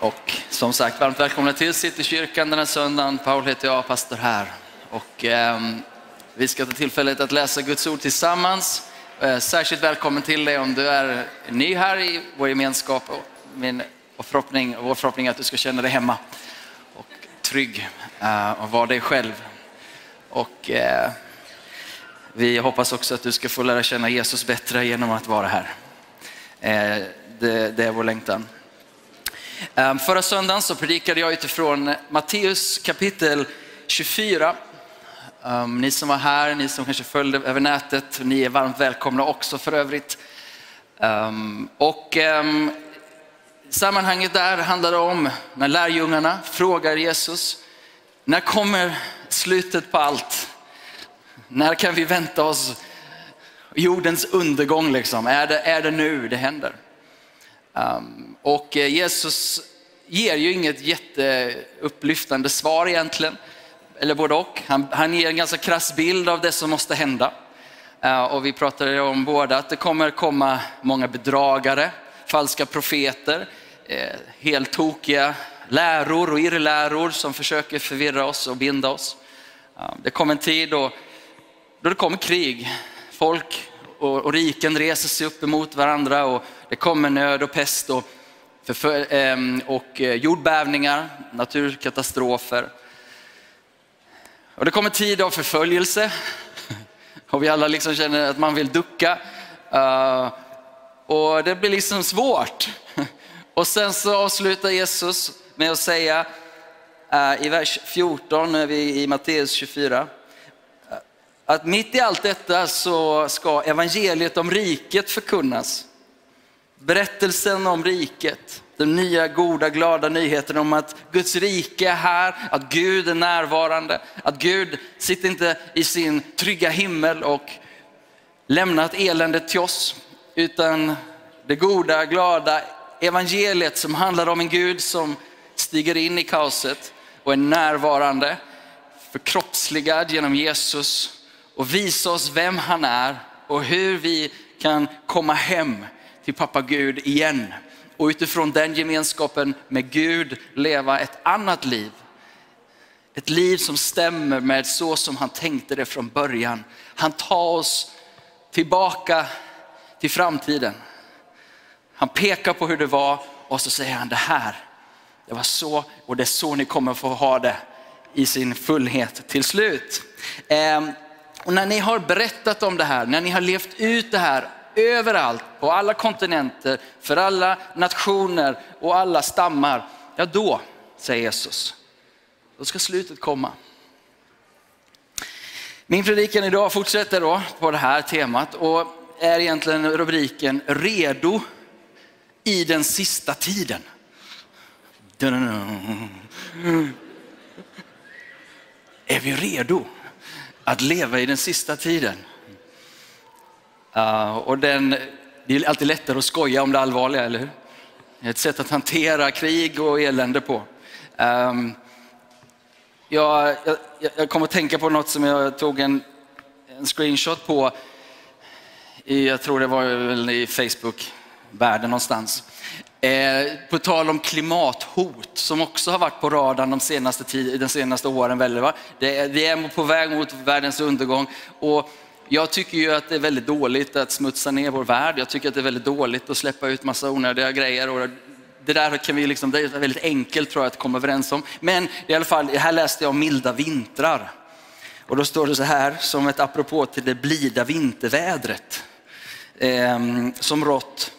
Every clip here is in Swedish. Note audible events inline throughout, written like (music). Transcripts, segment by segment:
Och som sagt, varmt välkomna till Citykyrkan den här söndagen. Paul heter jag, pastor här. Och, eh, vi ska ta tillfället att läsa Guds ord tillsammans. Eh, särskilt välkommen till dig om du är ny här i vår gemenskap. Och min och förhoppning, vår förhoppning är att du ska känna dig hemma och trygg eh, och vara dig själv. Och, eh, vi hoppas också att du ska få lära känna Jesus bättre genom att vara här. Eh, det, det är vår längtan. Ehm, förra söndagen så predikade jag utifrån Matteus kapitel 24. Ehm, ni som var här, ni som kanske följde över nätet, ni är varmt välkomna också för övrigt. Ehm, och sammanhanget där handlade om när lärjungarna frågar Jesus, när kommer slutet på allt? När kan vi vänta oss jordens undergång? Liksom? Är, det, är det nu det händer? Och eh, Jesus ger ju inget jätteupplyftande svar egentligen, eller både och. Han, han ger en ganska krass bild av det som måste hända. Eh, och vi pratade om båda att det kommer komma många bedragare, falska profeter, eh, helt tokiga läror och irrläror som försöker förvirra oss och binda oss. Det kommer en tid då, då det kommer krig. Folk och, och riken reser sig upp emot varandra och det kommer nöd och pest och, Ehm, och eh, jordbävningar, naturkatastrofer. Och det kommer tid av förföljelse (laughs) och vi alla liksom känner att man vill ducka. Eh, och det blir liksom svårt. (laughs) Och sen så avslutar Jesus med att säga eh, i vers 14 i Matteus 24, att mitt i allt detta så ska evangeliet om riket förkunnas. Berättelsen om riket, den nya goda glada nyheten om att Guds rike är här, att Gud är närvarande, att Gud sitter inte i sin trygga himmel och lämnat eländet till oss, utan det goda glada evangeliet som handlar om en Gud som stiger in i kaoset och är närvarande, förkroppsligad genom Jesus och visar oss vem han är och hur vi kan komma hem till pappa Gud igen. Och utifrån den gemenskapen med Gud leva ett annat liv. Ett liv som stämmer med så som han tänkte det från början. Han tar oss tillbaka till framtiden. Han pekar på hur det var och så säger han det här, det var så och det är så ni kommer få ha det i sin fullhet till slut. Ehm, och när ni har berättat om det här, när ni har levt ut det här överallt, på alla kontinenter, för alla nationer och alla stammar, ja då, säger Jesus, då ska slutet komma. Min predikan idag fortsätter då på det här temat och är egentligen rubriken Redo i den sista tiden. Är vi redo? att leva i den sista tiden. Uh, och den, det är alltid lättare att skoja om det allvarliga, eller hur? Ett sätt att hantera krig och elände på. Um, jag, jag, jag kommer att tänka på något som jag tog en, en screenshot på, i, jag tror det var i Facebook-världen någonstans. Eh, på tal om klimathot som också har varit på radarn de senaste, tid, de senaste åren. Väl, va? Det, vi är på väg mot världens undergång. Och jag tycker ju att det är väldigt dåligt att smutsa ner vår värld. Jag tycker att det är väldigt dåligt att släppa ut massa onödiga grejer. Och det där kan vi liksom, det är väldigt enkelt tror jag att komma överens om. Men i alla fall, här läste jag om milda vintrar. Och då står det så här, som ett apropå till det blida vintervädret eh, som rått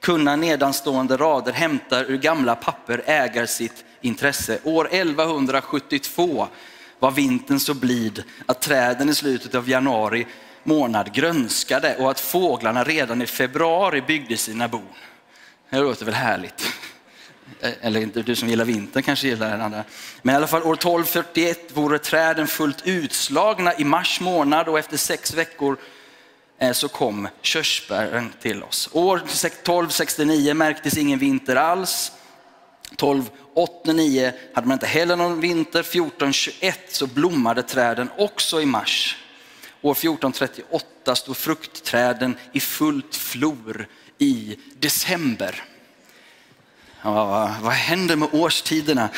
kunna nedanstående rader hämtar ur gamla papper ägar sitt intresse. År 1172 var vintern så blid att träden i slutet av januari månad grönskade och att fåglarna redan i februari byggde sina bon. Det låter väl härligt? Eh, eller inte du som gillar vintern kanske gillar den andra. Men i alla fall år 1241 vore träden fullt utslagna i mars månad och efter sex veckor eh, så kom körsbären till oss. År 1269 märktes ingen vinter alls. 8-9 hade man inte heller någon vinter. 14-21 så blommade träden också i mars. År 1438 stod fruktträden i fullt flor i december. Ja, vad händer med årstiderna?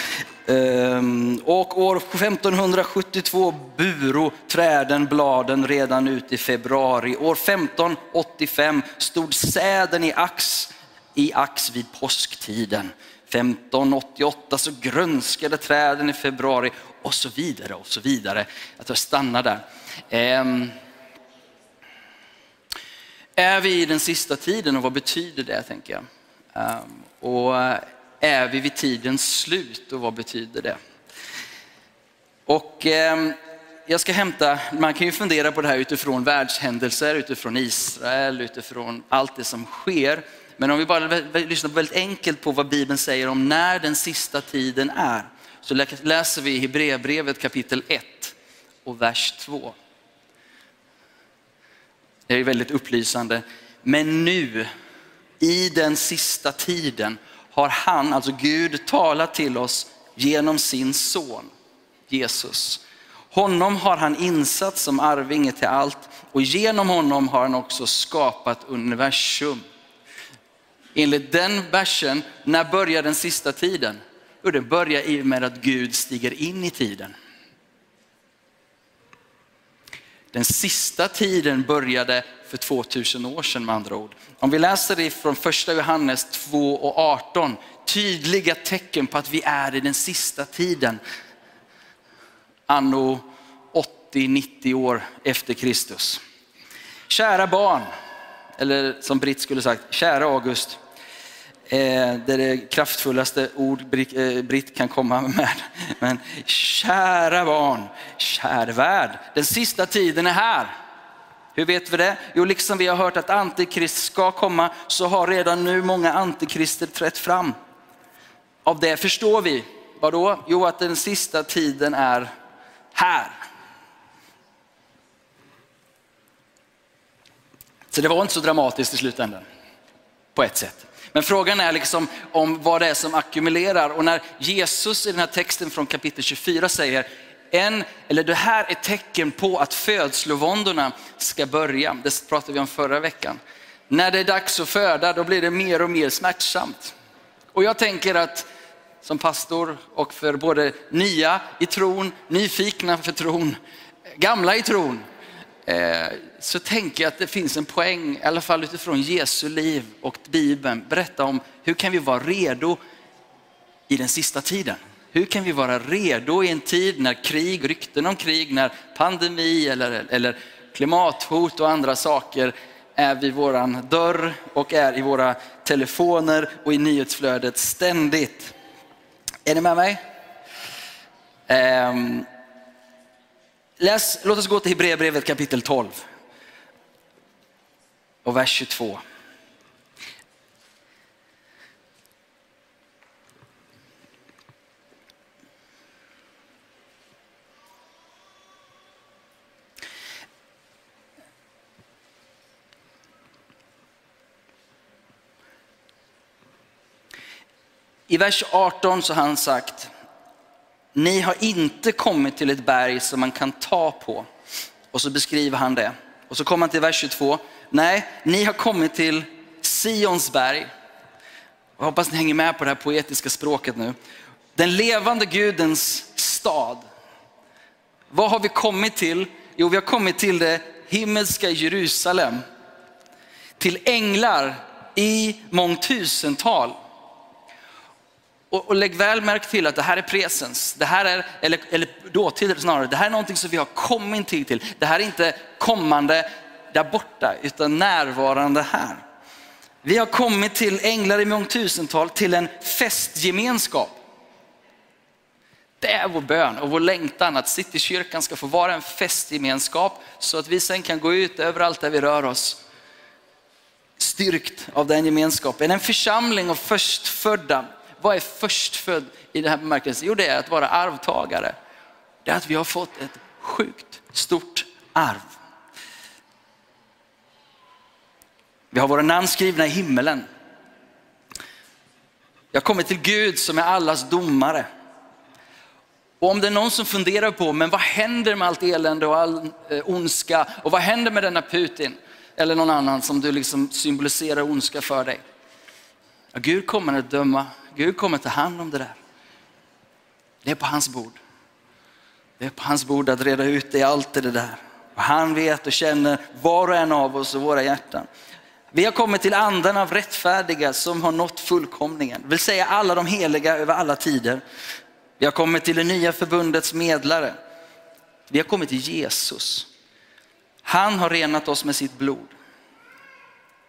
Ehm, och år 1572 buro träden bladen redan ut i februari. År 1585 stod säden i ax, i ax vid påsktiden. 1588 så grönskade träden i februari och så vidare och så vidare. Jag stannar där. Ehm, är vi i den sista tiden och vad betyder det tänker jag? Ehm, och är vi vid tidens slut och vad betyder det? Och eh, jag ska hämta, man kan ju fundera på det här utifrån världshändelser, utifrån Israel, utifrån allt det som sker. Men om vi bara lyssnar väldigt enkelt på vad Bibeln säger om när den sista tiden är, så läser vi i Hebreerbrevet kapitel 1 och vers 2. Det är väldigt upplysande. Men nu, i den sista tiden, har han, alltså Gud, talat till oss genom sin son Jesus. Honom har han insatt som arvinge till allt och genom honom har han också skapat universum. Enligt den versen, när börjar den sista tiden? Jo, den börjar i och med att Gud stiger in i tiden. Den sista tiden började för 2000 år sedan med andra ord. Om vi läser det från första Johannes 2 och 18, tydliga tecken på att vi är i den sista tiden. Anno 80-90 år efter Kristus. Kära barn, eller som Britt skulle sagt, kära August. Eh, det är det kraftfullaste ord eh, Britt kan komma med. (laughs) Men kära barn, kär värld, den sista tiden är här. Hur vet vi det? Jo, liksom vi har hört att antikrist ska komma så har redan nu många antikrister trätt fram. Av det förstår vi, vadå? Jo, att den sista tiden är här. Så det var inte så dramatiskt i slutändan, på ett sätt. Men frågan är liksom om vad det är som ackumulerar. Och när Jesus i den här texten från kapitel 24 säger, en, eller det här är tecken på att födslovåndorna ska börja. Det pratade vi om förra veckan. När det är dags att föda, då blir det mer och mer smärtsamt. Och jag tänker att som pastor och för både nya i tron, nyfikna för tron, gamla i tron, eh, så tänker jag att det finns en poäng, i alla fall utifrån Jesu liv och Bibeln, berätta om hur kan vi vara redo i den sista tiden? Hur kan vi vara redo i en tid när krig, rykten om krig, när pandemi eller, eller klimathot och andra saker är vid våran dörr och är i våra telefoner och i nyhetsflödet ständigt. Är ni med mig? Um, läs, låt oss gå till Hebreerbrevet kapitel 12 och vers 22. I vers 18 så har han sagt, ni har inte kommit till ett berg som man kan ta på. Och så beskriver han det. Och så kommer han till vers 22, nej, ni har kommit till Sions berg. Jag hoppas ni hänger med på det här poetiska språket nu. Den levande Gudens stad. Vad har vi kommit till? Jo, vi har kommit till det himmelska Jerusalem. Till änglar i mångtusental och, och lägg väl märke till att det här är presens. Det här är, eller, eller dåtid snarare, det här är någonting som vi har kommit till. till. Det här är inte kommande där borta, utan närvarande här. Vi har kommit till änglar i mångtusental, till en festgemenskap. Det är vår bön och vår längtan att Citykyrkan ska få vara en festgemenskap så att vi sen kan gå ut överallt där vi rör oss. Styrkt av den gemenskapen. En församling av förstfödda vad är förstfödd i den här bemärkelsen? Jo, det är att vara arvtagare. Det är att vi har fått ett sjukt stort arv. Vi har våra namn skrivna i himmelen. Jag kommer till Gud som är allas domare. Och om det är någon som funderar på, men vad händer med allt elände och all eh, ondska och vad händer med denna Putin eller någon annan som du liksom symboliserar ondska för dig? Ja, Gud kommer att döma Gud kommer att ta hand om det där. Det är på hans bord. Det är på hans bord att reda ut det, allt det där. Och han vet och känner var och en av oss och våra hjärtan. Vi har kommit till anden av rättfärdiga som har nått fullkomningen, vill säga alla de heliga över alla tider. Vi har kommit till det nya förbundets medlare. Vi har kommit till Jesus. Han har renat oss med sitt blod.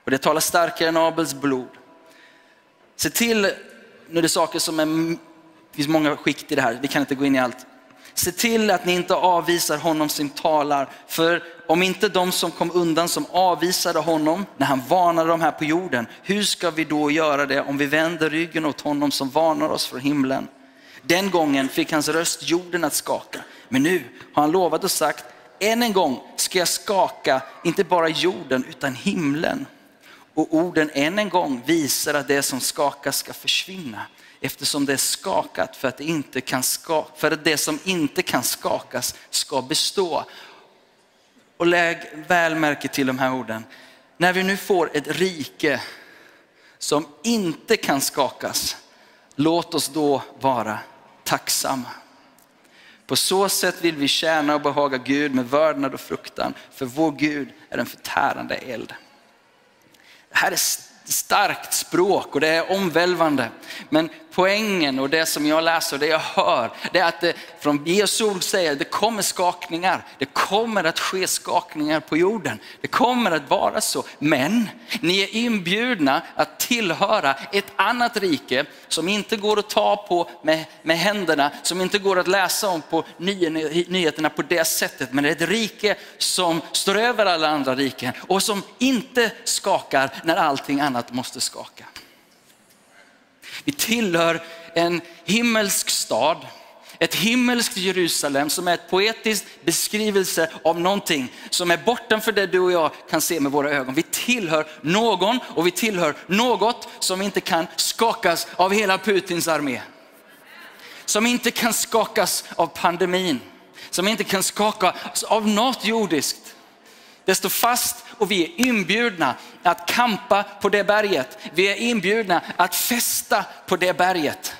Och det talar starkare än Abels blod. Se till, nu är det saker som är, det finns många skikt i det här, vi kan inte gå in i allt. Se till att ni inte avvisar honom som talar, för om inte de som kom undan som avvisade honom när han varnade dem här på jorden, hur ska vi då göra det om vi vänder ryggen åt honom som varnar oss från himlen? Den gången fick hans röst jorden att skaka, men nu har han lovat och sagt, än en gång ska jag skaka, inte bara jorden utan himlen. Och orden än en gång visar att det som skakas ska försvinna eftersom det är skakat för att det, inte kan ska, för att det som inte kan skakas ska bestå. Och lägg väl märke till de här orden. När vi nu får ett rike som inte kan skakas, låt oss då vara tacksamma. På så sätt vill vi tjäna och behaga Gud med vördnad och fruktan, för vår Gud är en förtärande eld. Det här är starkt språk och det är omvälvande. Men poängen och det som jag läser och det jag hör, det är att det från Jesu ord säger det kommer skakningar. Det kommer att ske skakningar på jorden. Det kommer att vara så. Men ni är inbjudna att tillhöra ett annat rike som inte går att ta på med, med händerna, som inte går att läsa om på nyheterna på det sättet. Men det är ett rike som står över alla andra riken och som inte skakar när allting annat måste skaka. Vi tillhör en himmelsk stad, ett himmelskt Jerusalem som är ett poetiskt beskrivelse av någonting som är bortanför det du och jag kan se med våra ögon. Vi tillhör någon och vi tillhör något som inte kan skakas av hela Putins armé. Som inte kan skakas av pandemin, som inte kan skakas av något jordiskt. Det står fast och vi är inbjudna att kampa på det berget. Vi är inbjudna att festa på det berget.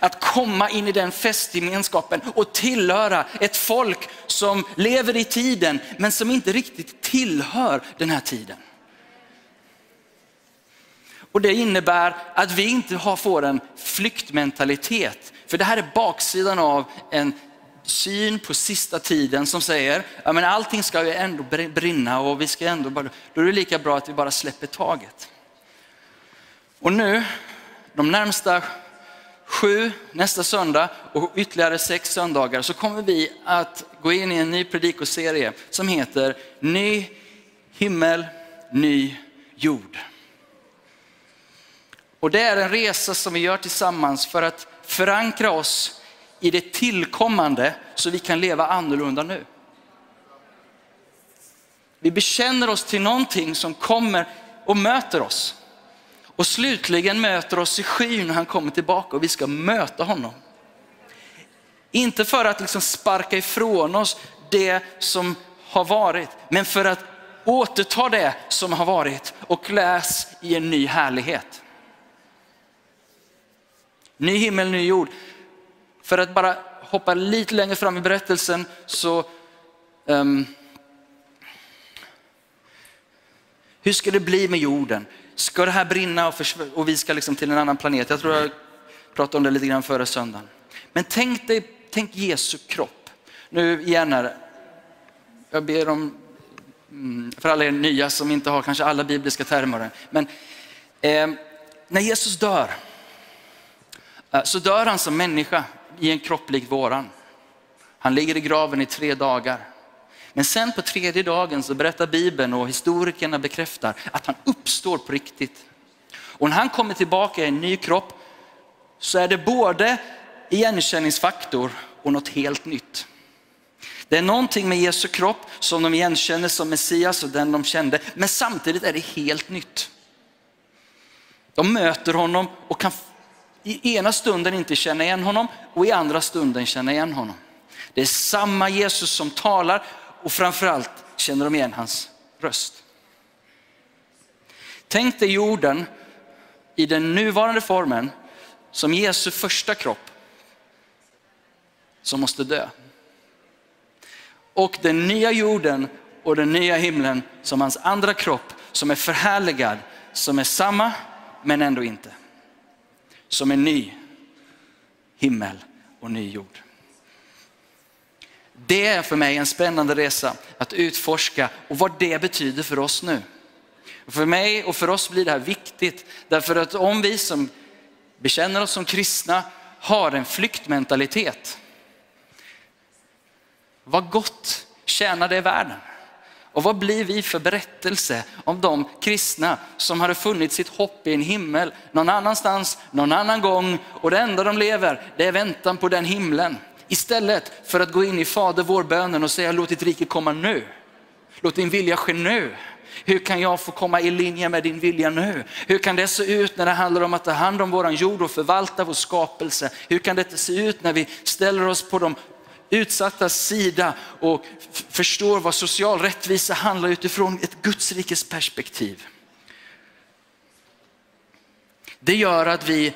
Att komma in i den festgemenskapen och tillhöra ett folk som lever i tiden men som inte riktigt tillhör den här tiden. Och det innebär att vi inte får en flyktmentalitet. För det här är baksidan av en syn på sista tiden som säger, ja men allting ska ju ändå brinna och vi ska ändå bara, då är det lika bra att vi bara släpper taget. Och nu, de närmsta sju, nästa söndag och ytterligare sex söndagar så kommer vi att gå in i en ny predikoserie som heter Ny himmel, ny jord. Och det är en resa som vi gör tillsammans för att förankra oss i det tillkommande så vi kan leva annorlunda nu. Vi bekänner oss till någonting som kommer och möter oss. Och slutligen möter oss i skyn när han kommer tillbaka och vi ska möta honom. Inte för att liksom sparka ifrån oss det som har varit, men för att återta det som har varit och kläs i en ny härlighet. Ny himmel, ny jord. För att bara hoppa lite längre fram i berättelsen så um, hur ska det bli med jorden? Ska det här brinna och, och vi ska liksom till en annan planet? Jag tror jag pratade om det lite grann förra söndagen. Men tänk dig, tänk Jesu kropp. Nu igen här, jag ber om, mm, för alla er nya som inte har kanske alla bibliska termer. Men eh, när Jesus dör, eh, så dör han som människa i en kropp lik våran. Han ligger i graven i tre dagar. Men sen på tredje dagen så berättar Bibeln och historikerna bekräftar att han uppstår på riktigt. Och när han kommer tillbaka i en ny kropp så är det både igenkänningsfaktor och något helt nytt. Det är någonting med Jesu kropp som de igenkänner som Messias och den de kände, men samtidigt är det helt nytt. De möter honom och kan i ena stunden inte känna igen honom och i andra stunden känna igen honom. Det är samma Jesus som talar och framförallt känner de igen hans röst. Tänk dig jorden i den nuvarande formen som Jesu första kropp som måste dö. Och den nya jorden och den nya himlen som hans andra kropp som är förhärligad, som är samma men ändå inte. Som en ny himmel och ny jord. Det är för mig en spännande resa att utforska och vad det betyder för oss nu. För mig och för oss blir det här viktigt därför att om vi som bekänner oss som kristna har en flyktmentalitet, vad gott tjänar det världen? Och vad blir vi för berättelse om de kristna som hade funnit sitt hopp i en himmel någon annanstans, någon annan gång och det enda de lever det är väntan på den himlen. Istället för att gå in i Fader vår bönen och säga låt ditt rike komma nu. Låt din vilja ske nu. Hur kan jag få komma i linje med din vilja nu? Hur kan det se ut när det handlar om att ta hand om våran jord och förvalta vår skapelse? Hur kan det se ut när vi ställer oss på de utsatta sida och förstår vad social rättvisa handlar utifrån ett Gudsrikes perspektiv? Det gör att vi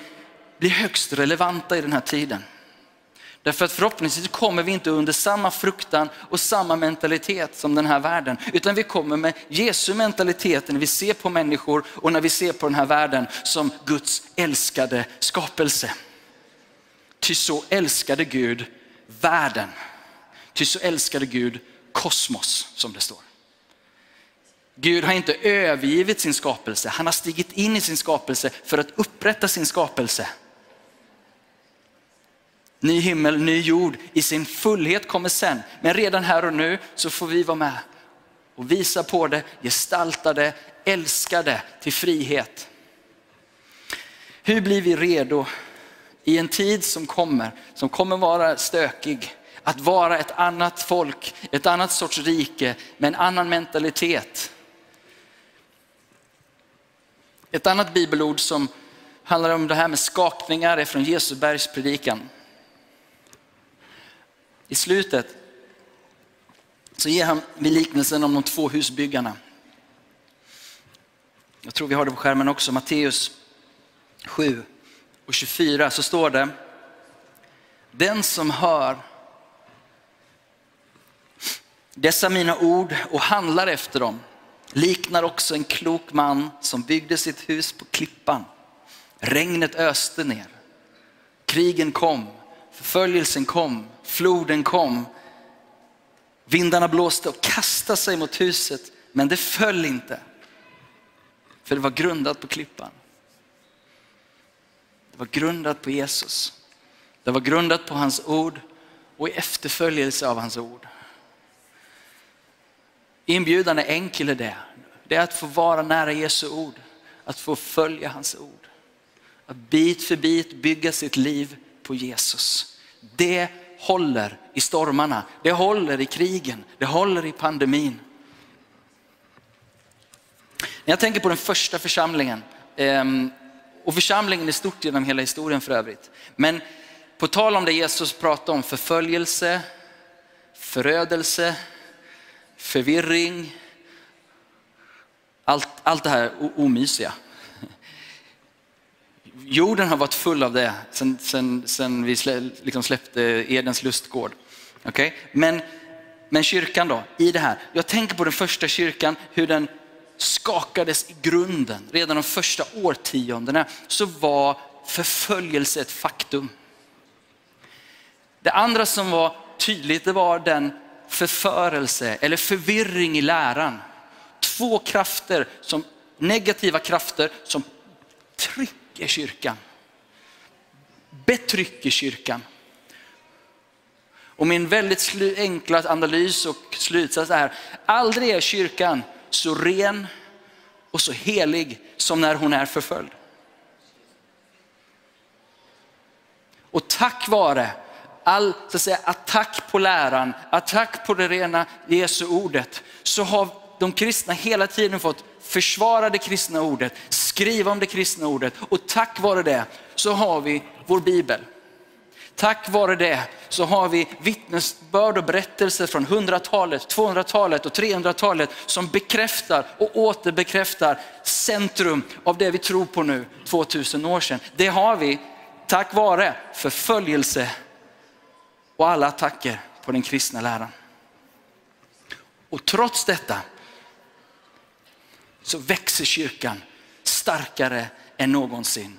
blir högst relevanta i den här tiden. Därför att förhoppningsvis kommer vi inte under samma fruktan och samma mentalitet som den här världen. Utan vi kommer med Jesu mentalitet när vi ser på människor och när vi ser på den här världen som Guds älskade skapelse. Ty så älskade Gud världen. Ty så älskade Gud kosmos som det står. Gud har inte övergivit sin skapelse, han har stigit in i sin skapelse för att upprätta sin skapelse. Ny himmel, ny jord i sin fullhet kommer sen. Men redan här och nu så får vi vara med och visa på det, gestalta det, älska det till frihet. Hur blir vi redo i en tid som kommer, som kommer vara stökig, att vara ett annat folk, ett annat sorts rike med en annan mentalitet. Ett annat bibelord som handlar om det här med skakningar är från Jesu bergspredikan. I slutet så ger han vid liknelsen om de två husbyggarna. Jag tror vi har det på skärmen också, Matteus 7 och 24 så står det, den som hör dessa mina ord och handlar efter dem liknar också en klok man som byggde sitt hus på klippan. Regnet öste ner, krigen kom, förföljelsen kom, floden kom. Vindarna blåste och kastade sig mot huset, men det föll inte. För det var grundat på klippan. Det var grundat på Jesus. Det var grundat på hans ord och i efterföljelse av hans ord. Inbjudan är enkel i det. Det är att få vara nära Jesu ord, att få följa hans ord. Att bit för bit bygga sitt liv på Jesus. Det håller i stormarna, det håller i krigen, det håller i pandemin. När jag tänker på den första församlingen, ehm, och församlingen är stort genom hela historien för övrigt. Men på tal om det Jesus pratar om förföljelse, förödelse, förvirring, allt, allt det här omysiga. Jorden har varit full av det sen, sen, sen vi slä, liksom släppte Edens lustgård. Okay? Men, men kyrkan då, i det här. Jag tänker på den första kyrkan, hur den skakades i grunden. Redan de första årtiondena så var förföljelse ett faktum. Det andra som var tydligt det var den förförelse eller förvirring i läran. Två krafter, som, negativa krafter som trycker kyrkan. Betrycker kyrkan. Och min väldigt enkla analys och slutsats är, aldrig är kyrkan så ren och så helig som när hon är förföljd. Och tack vare all så att säga, attack på läran, attack på det rena Jesu ordet, så har de kristna hela tiden fått försvara det kristna ordet, skriva om det kristna ordet och tack vare det så har vi vår bibel. Tack vare det så har vi vittnesbörd och berättelser från 100-talet, 200-talet och 300-talet som bekräftar och återbekräftar centrum av det vi tror på nu 2000 år sedan. Det har vi tack vare förföljelse och alla attacker på den kristna läran. Och trots detta så växer kyrkan starkare än någonsin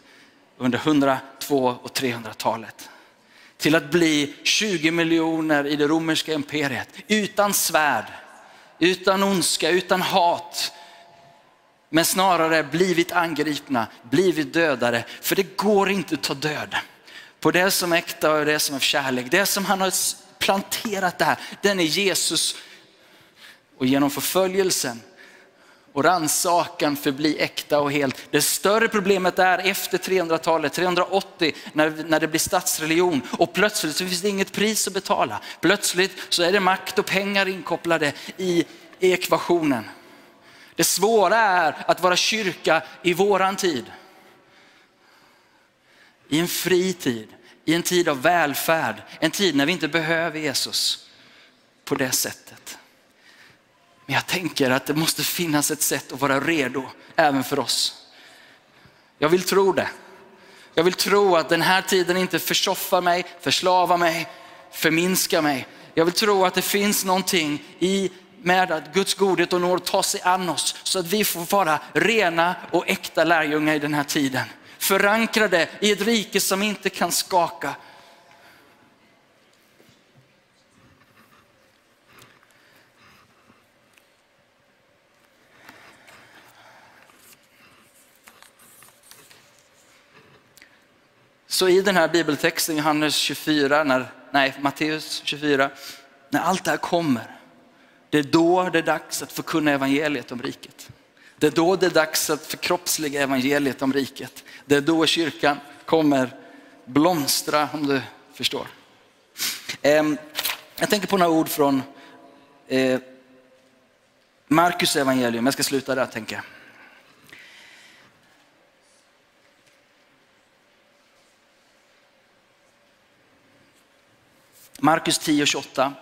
under 100, 200 och 300-talet. Till att bli 20 miljoner i det romerska imperiet utan svärd, utan ondska, utan hat. Men snarare blivit angripna, blivit dödade. För det går inte att ta död på det som är äkta och det som är kärlek. Det som han har planterat där, den är Jesus. Och genom förföljelsen och rannsakan förbli äkta och helt. Det större problemet är efter 300-talet, 380, när, när det blir statsreligion och plötsligt så finns det inget pris att betala. Plötsligt så är det makt och pengar inkopplade i, i ekvationen. Det svåra är att vara kyrka i våran tid. I en fri tid, i en tid av välfärd, en tid när vi inte behöver Jesus på det sättet. Men jag tänker att det måste finnas ett sätt att vara redo även för oss. Jag vill tro det. Jag vill tro att den här tiden inte försoffar mig, förslavar mig, förminskar mig. Jag vill tro att det finns någonting i med att Guds godhet och nåd tar sig an oss så att vi får vara rena och äkta lärjungar i den här tiden. Förankrade i ett rike som inte kan skaka. Så i den här bibeltexten, Johannes 24, när, nej Matteus 24, när allt det här kommer, det är då det är dags att förkunna evangeliet om riket. Det är då det är dags att förkroppsliga evangeliet om riket. Det är då kyrkan kommer blomstra, om du förstår. Ehm, jag tänker på några ord från eh, Markus evangelium. Jag ska sluta där tänker jag. Markus 10 28.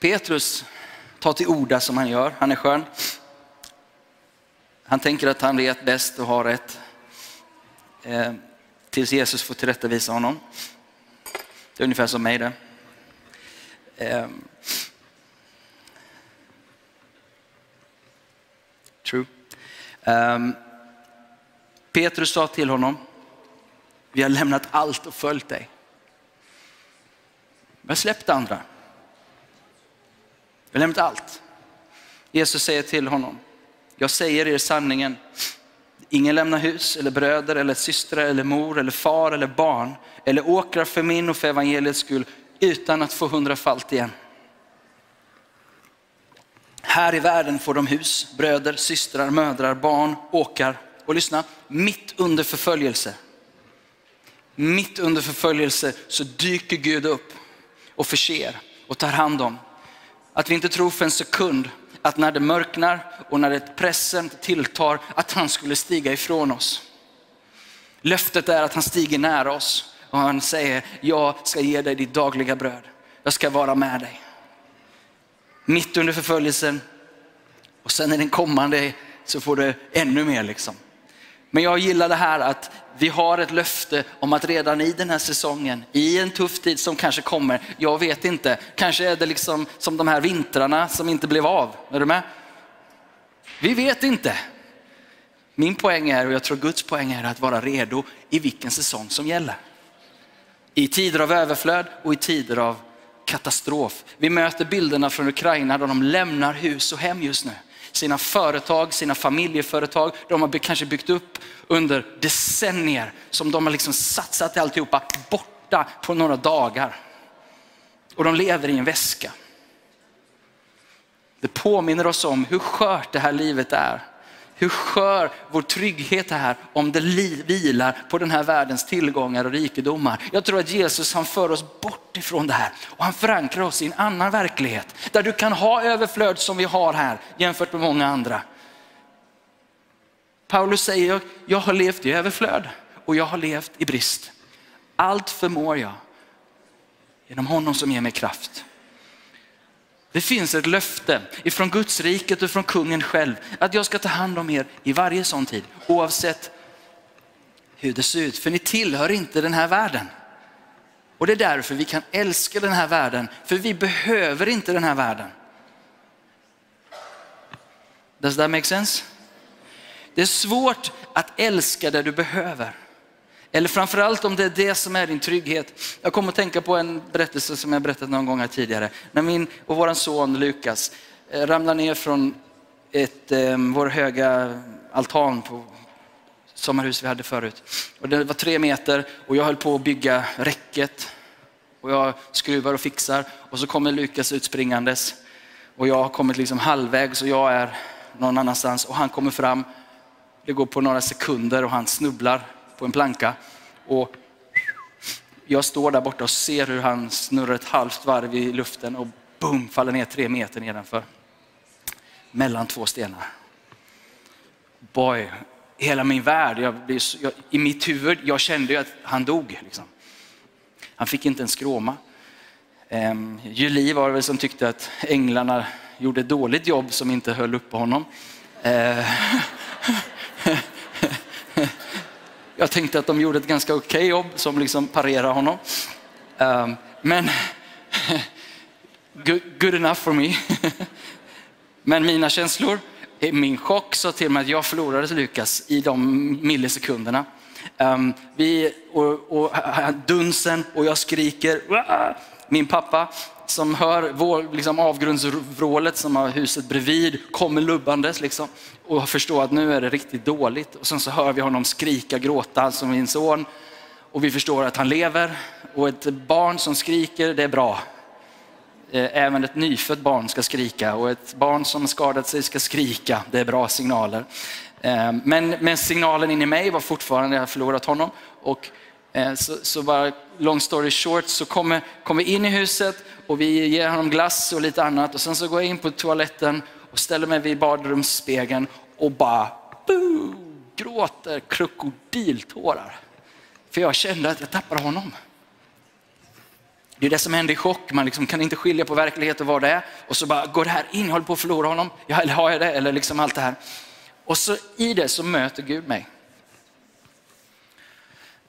Petrus tar till orda som han gör, han är skön. Han tänker att han vet bäst och har rätt. Eh, tills Jesus får tillrättavisa honom. Det är ungefär som mig det. Eh, true. Eh, Petrus sa till honom, vi har lämnat allt och följt dig. Vi har släppt andra. Vi har lämnat allt. Jesus säger till honom, jag säger er sanningen, ingen lämnar hus eller bröder eller systrar eller mor eller far eller barn eller åkrar för min och för evangeliets skull utan att få hundrafalt igen. Här i världen får de hus, bröder, systrar, mödrar, barn, åkar och lyssna, mitt under förföljelse mitt under förföljelse så dyker Gud upp och förser och tar hand om. Att vi inte tror för en sekund att när det mörknar och när det pressen tilltar att han skulle stiga ifrån oss. Löftet är att han stiger nära oss och han säger, jag ska ge dig ditt dagliga bröd. Jag ska vara med dig. Mitt under förföljelsen och sen i den kommande så får du ännu mer liksom. Men jag gillar det här att vi har ett löfte om att redan i den här säsongen, i en tuff tid som kanske kommer, jag vet inte, kanske är det liksom som de här vintrarna som inte blev av. Är du med? Vi vet inte. Min poäng är, och jag tror Guds poäng är att vara redo i vilken säsong som gäller. I tider av överflöd och i tider av katastrof. Vi möter bilderna från Ukraina där de lämnar hus och hem just nu sina företag, sina familjeföretag. De har kanske byggt upp under decennier som de har liksom satsat alltihopa borta på några dagar. Och de lever i en väska. Det påminner oss om hur skört det här livet är hur skör vår trygghet är om det vilar på den här världens tillgångar och rikedomar. Jag tror att Jesus han för oss bort ifrån det här och han förankrar oss i en annan verklighet där du kan ha överflöd som vi har här jämfört med många andra. Paulus säger, jag har levt i överflöd och jag har levt i brist. Allt förmår jag genom honom som ger mig kraft. Det finns ett löfte ifrån Guds riket och från kungen själv att jag ska ta hand om er i varje sån tid. Oavsett hur det ser ut, för ni tillhör inte den här världen. Och det är därför vi kan älska den här världen, för vi behöver inte den här världen. Does that make sense? Det är svårt att älska det du behöver. Eller framförallt om det är det som är din trygghet. Jag kommer att tänka på en berättelse som jag berättat någon gång här tidigare. När min och vår son Lukas eh, ramlar ner från ett, ehm, vår höga altan på sommarhus vi hade förut. Och det var tre meter och jag höll på att bygga räcket. Och jag skruvar och fixar och så kommer Lukas utspringandes. Och jag har kommit liksom halvvägs och jag är någon annanstans och han kommer fram. Det går på några sekunder och han snubblar på en planka. Och jag står där borta och ser hur han snurrar ett halvt varv i luften och boom, faller ner tre meter nedanför. Mellan två stenar. Boy, hela min värld, jag, jag, i mitt huvud, jag kände ju att han dog. Liksom. Han fick inte en skråma. Ehm, Julie var det väl som tyckte att änglarna gjorde ett dåligt jobb som inte höll uppe honom. Ehm. (laughs) jag tänkte att de gjorde ett ganska okej okay jobb som liksom parerade honom. Um, men (laughs) good enough for me. (laughs) men mina känslor, eh, min chock sa till mig att jag förlorade Lukas i de millisekunderna. Um, vi, och, och, dunsen och jag skriker. Min pappa som hör vår, liksom, avgrundsvrålet som har huset bredvid kommer lubbandes liksom, och förstår att nu är det riktigt dåligt. Och sen så hör vi honom skrika, gråta som min son och vi förstår att han lever. Och ett barn som skriker, det är bra. Eh, även ett nyfött barn ska skrika och ett barn som skadat sig ska skrika. Det är bra signaler. Eh, men, men signalen in i mig var fortfarande, jag har förlorat honom. Och eh, så, så, bara long story short så kommer, kommer in i huset och vi ger honom glass och lite annat och sen så går jag in på toaletten och ställer mig vid badrumsspegeln och bara boo, gråter krokodiltårar. För jag kände att jag tappade honom. Det är det som händer i chock, man liksom kan inte skilja på verklighet och vad det är. Och så bara går det här in, jag håller på att förlora honom. Ja, eller har jag det? Eller liksom allt det här. Och så i det så möter Gud mig.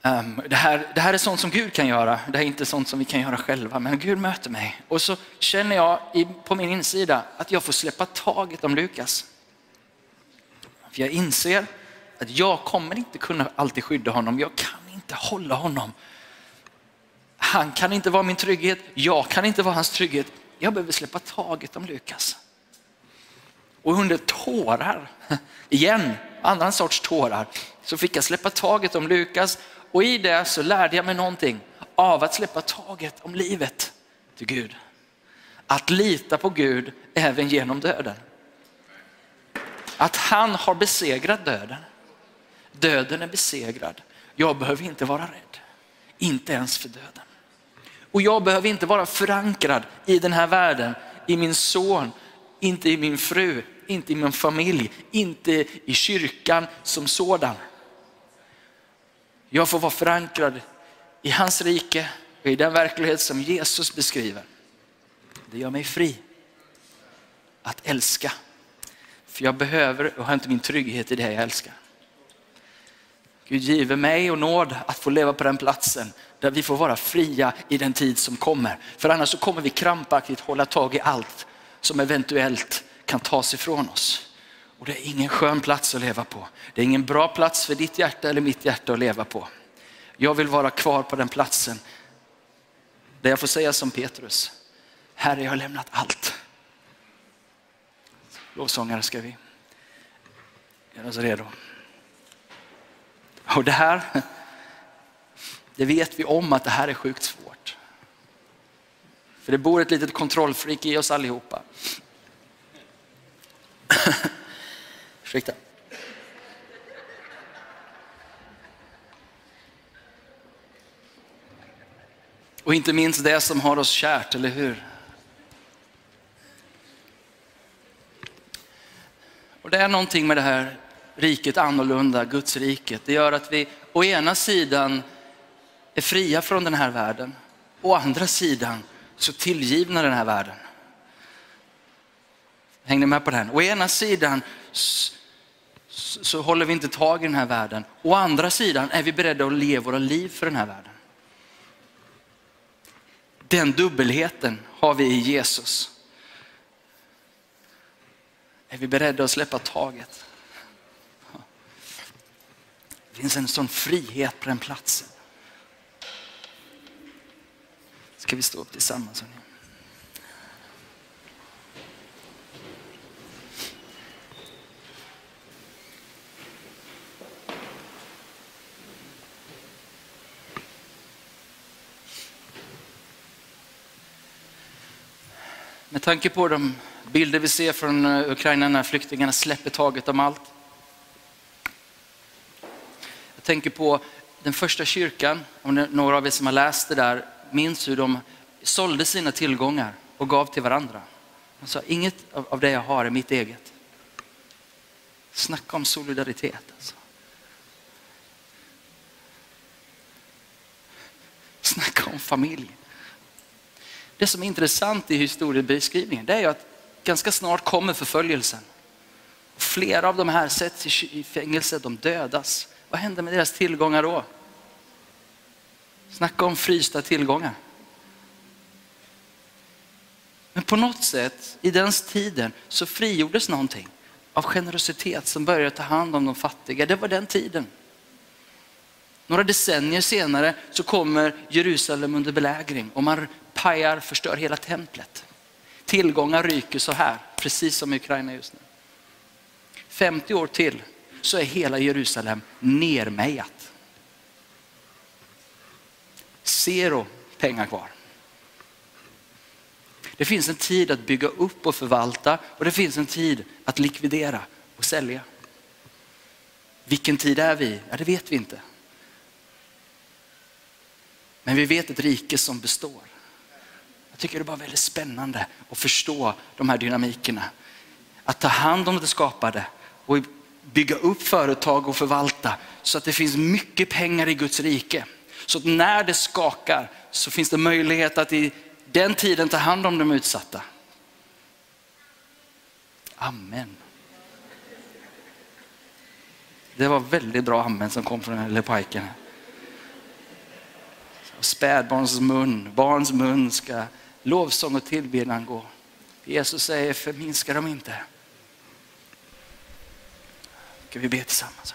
Ehm, det, här, det här är sånt som Gud kan göra, det här är inte sånt som vi kan göra själva, men Gud möter mig. Och så känner jag på min insida att jag får släppa taget om Lukas. För jag inser att jag kommer inte kunna alltid skydda honom, jag kan inte hålla honom. Han kan inte vara min trygghet, jag kan inte vara hans trygghet. Jag behöver släppa taget om Lukas. Och under tårar, (laughs) igen, annan sorts tårar, så fick jag släppa taget om Lukas och i det så lärde jag mig någonting av att släppa taget om livet till Gud. Att lita på Gud även genom döden. Att han har besegrat döden. Döden är besegrad. Jag behöver inte vara rädd. Inte ens för döden. Och jag behöver inte vara förankrad i den här världen, i min son, inte i min fru, inte i min familj, inte i kyrkan som sådan. Jag får vara förankrad i hans rike och i den verklighet som Jesus beskriver. Det gör mig fri att älska. För jag behöver och har inte min trygghet i det jag älskar. Gud giver mig och nåd att få leva på den platsen där vi får vara fria i den tid som kommer. För annars så kommer vi krampaktigt hålla tag i allt som eventuellt kan tas ifrån oss. Och det är ingen skön plats att leva på. Det är ingen bra plats för ditt hjärta eller mitt hjärta att leva på. Jag vill vara kvar på den platsen där jag får säga som Petrus, Herre jag har lämnat allt. Lovsångare ska vi göra oss redo. Och det här, det vet vi om att det här är sjukt svårt. För det bor ett litet kontrollfreak i oss allihopa. Ursäkta. Och inte minst det som har oss kärt, eller hur? Och det är någonting med det här riket annorlunda, Guds riket. Det gör att vi å ena sidan är fria från den här världen, å andra sidan så tillgivna den här världen. Hängde med på den? Å ena sidan så, så håller vi inte tag i den här världen. Å andra sidan är vi beredda att leva våra liv för den här världen. Den dubbelheten har vi i Jesus. Är vi beredda att släppa taget? Det finns en sån frihet på den platsen. Ska vi stå upp tillsammans? Hörni? Med tanke på de bilder vi ser från eh, Ukraina när flyktingarna släpper taget om allt. Jag tänker på den första kyrkan, om några av er som har läst det där minns hur de sålde sina tillgångar och gav till varandra. De sa, inget av det jag har är mitt eget. Snacka om solidaritet alltså. Snacka om familj. Det som är intressant i historiebeskrivningen det är att ganska snart kommer förföljelsen. Flera av de här sätts i fängelse, de dödas. Vad händer med deras tillgångar då? Snacka om frysta tillgångar. Men på något sätt i den tiden så frigjordes någonting av generositet som började ta hand om de fattiga. Det var den tiden. Några decennier senare så kommer Jerusalem under belägring och man pajar, förstör hela templet. Tillgångar ryker så här, precis som i Ukraina just nu. 50 år till så är hela Jerusalem nermejat. Zero pengar kvar. Det finns en tid att bygga upp och förvalta och det finns en tid att likvidera och sälja. Vilken tid är vi? Ja, det vet vi inte. Men vi vet ett rike som består. Jag tycker det är bara väldigt spännande att förstå de här dynamikerna. Att ta hand om det skapade och bygga upp företag och förvalta så att det finns mycket pengar i Guds rike. Så att när det skakar så finns det möjlighet att i den tiden ta hand om de utsatta. Amen. Det var väldigt bra amen som kom från den här pojken spädbarns mun, barns mun ska lovsång och tillbedjan gå. Jesus säger förminska dem inte. Ska vi be tillsammans?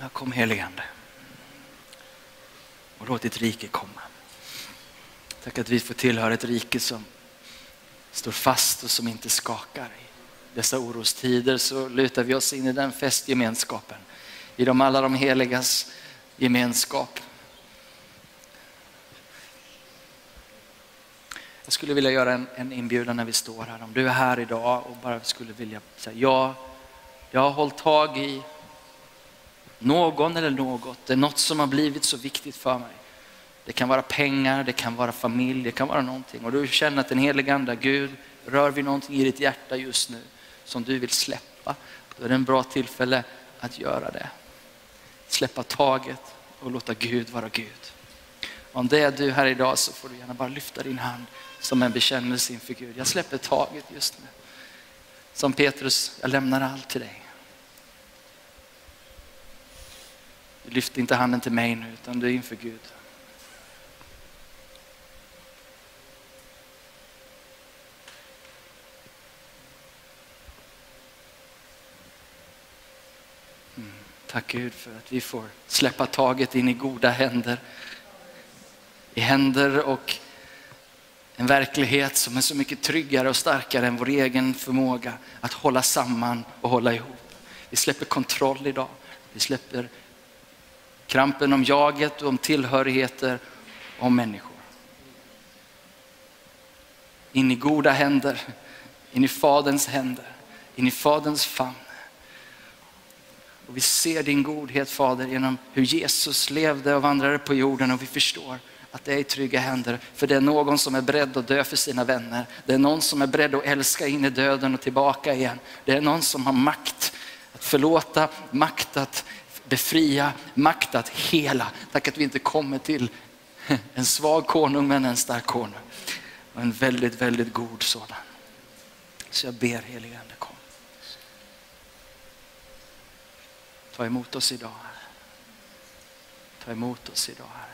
Ja, kom heligande. Och låt ditt rike komma. Tack att vi får tillhöra ett rike som står fast och som inte skakar. Dessa orostider så lutar vi oss in i den festgemenskapen, i de alla de heligas gemenskap. Jag skulle vilja göra en, en inbjudan när vi står här. Om du är här idag och bara skulle vilja säga ja, jag har hållit tag i någon eller något, det är något som har blivit så viktigt för mig. Det kan vara pengar, det kan vara familj, det kan vara någonting. Och du känner att den helige Ande, Gud, rör vid någonting i ditt hjärta just nu som du vill släppa. Då är det en bra tillfälle att göra det. Släppa taget och låta Gud vara Gud. Om det är du här idag så får du gärna bara lyfta din hand som en bekännelse inför Gud. Jag släpper taget just nu. Som Petrus, jag lämnar allt till dig. Du lyfter inte handen till mig nu utan du är inför Gud. Tack Gud för att vi får släppa taget in i goda händer. I händer och en verklighet som är så mycket tryggare och starkare än vår egen förmåga att hålla samman och hålla ihop. Vi släpper kontroll idag. Vi släpper krampen om jaget och om tillhörigheter och om människor. In i goda händer, in i Faderns händer, in i Faderns famn. Och vi ser din godhet Fader genom hur Jesus levde och vandrade på jorden och vi förstår att det är i trygga händer. För det är någon som är beredd att dö för sina vänner. Det är någon som är beredd att älska in i döden och tillbaka igen. Det är någon som har makt att förlåta, makt att befria, makt att hela. Tack att vi inte kommer till En svag konung men en stark konung. Och en väldigt, väldigt god sådan. Så jag ber helige Ande kom. Ta emot oss idag. Ta emot oss idag Herre.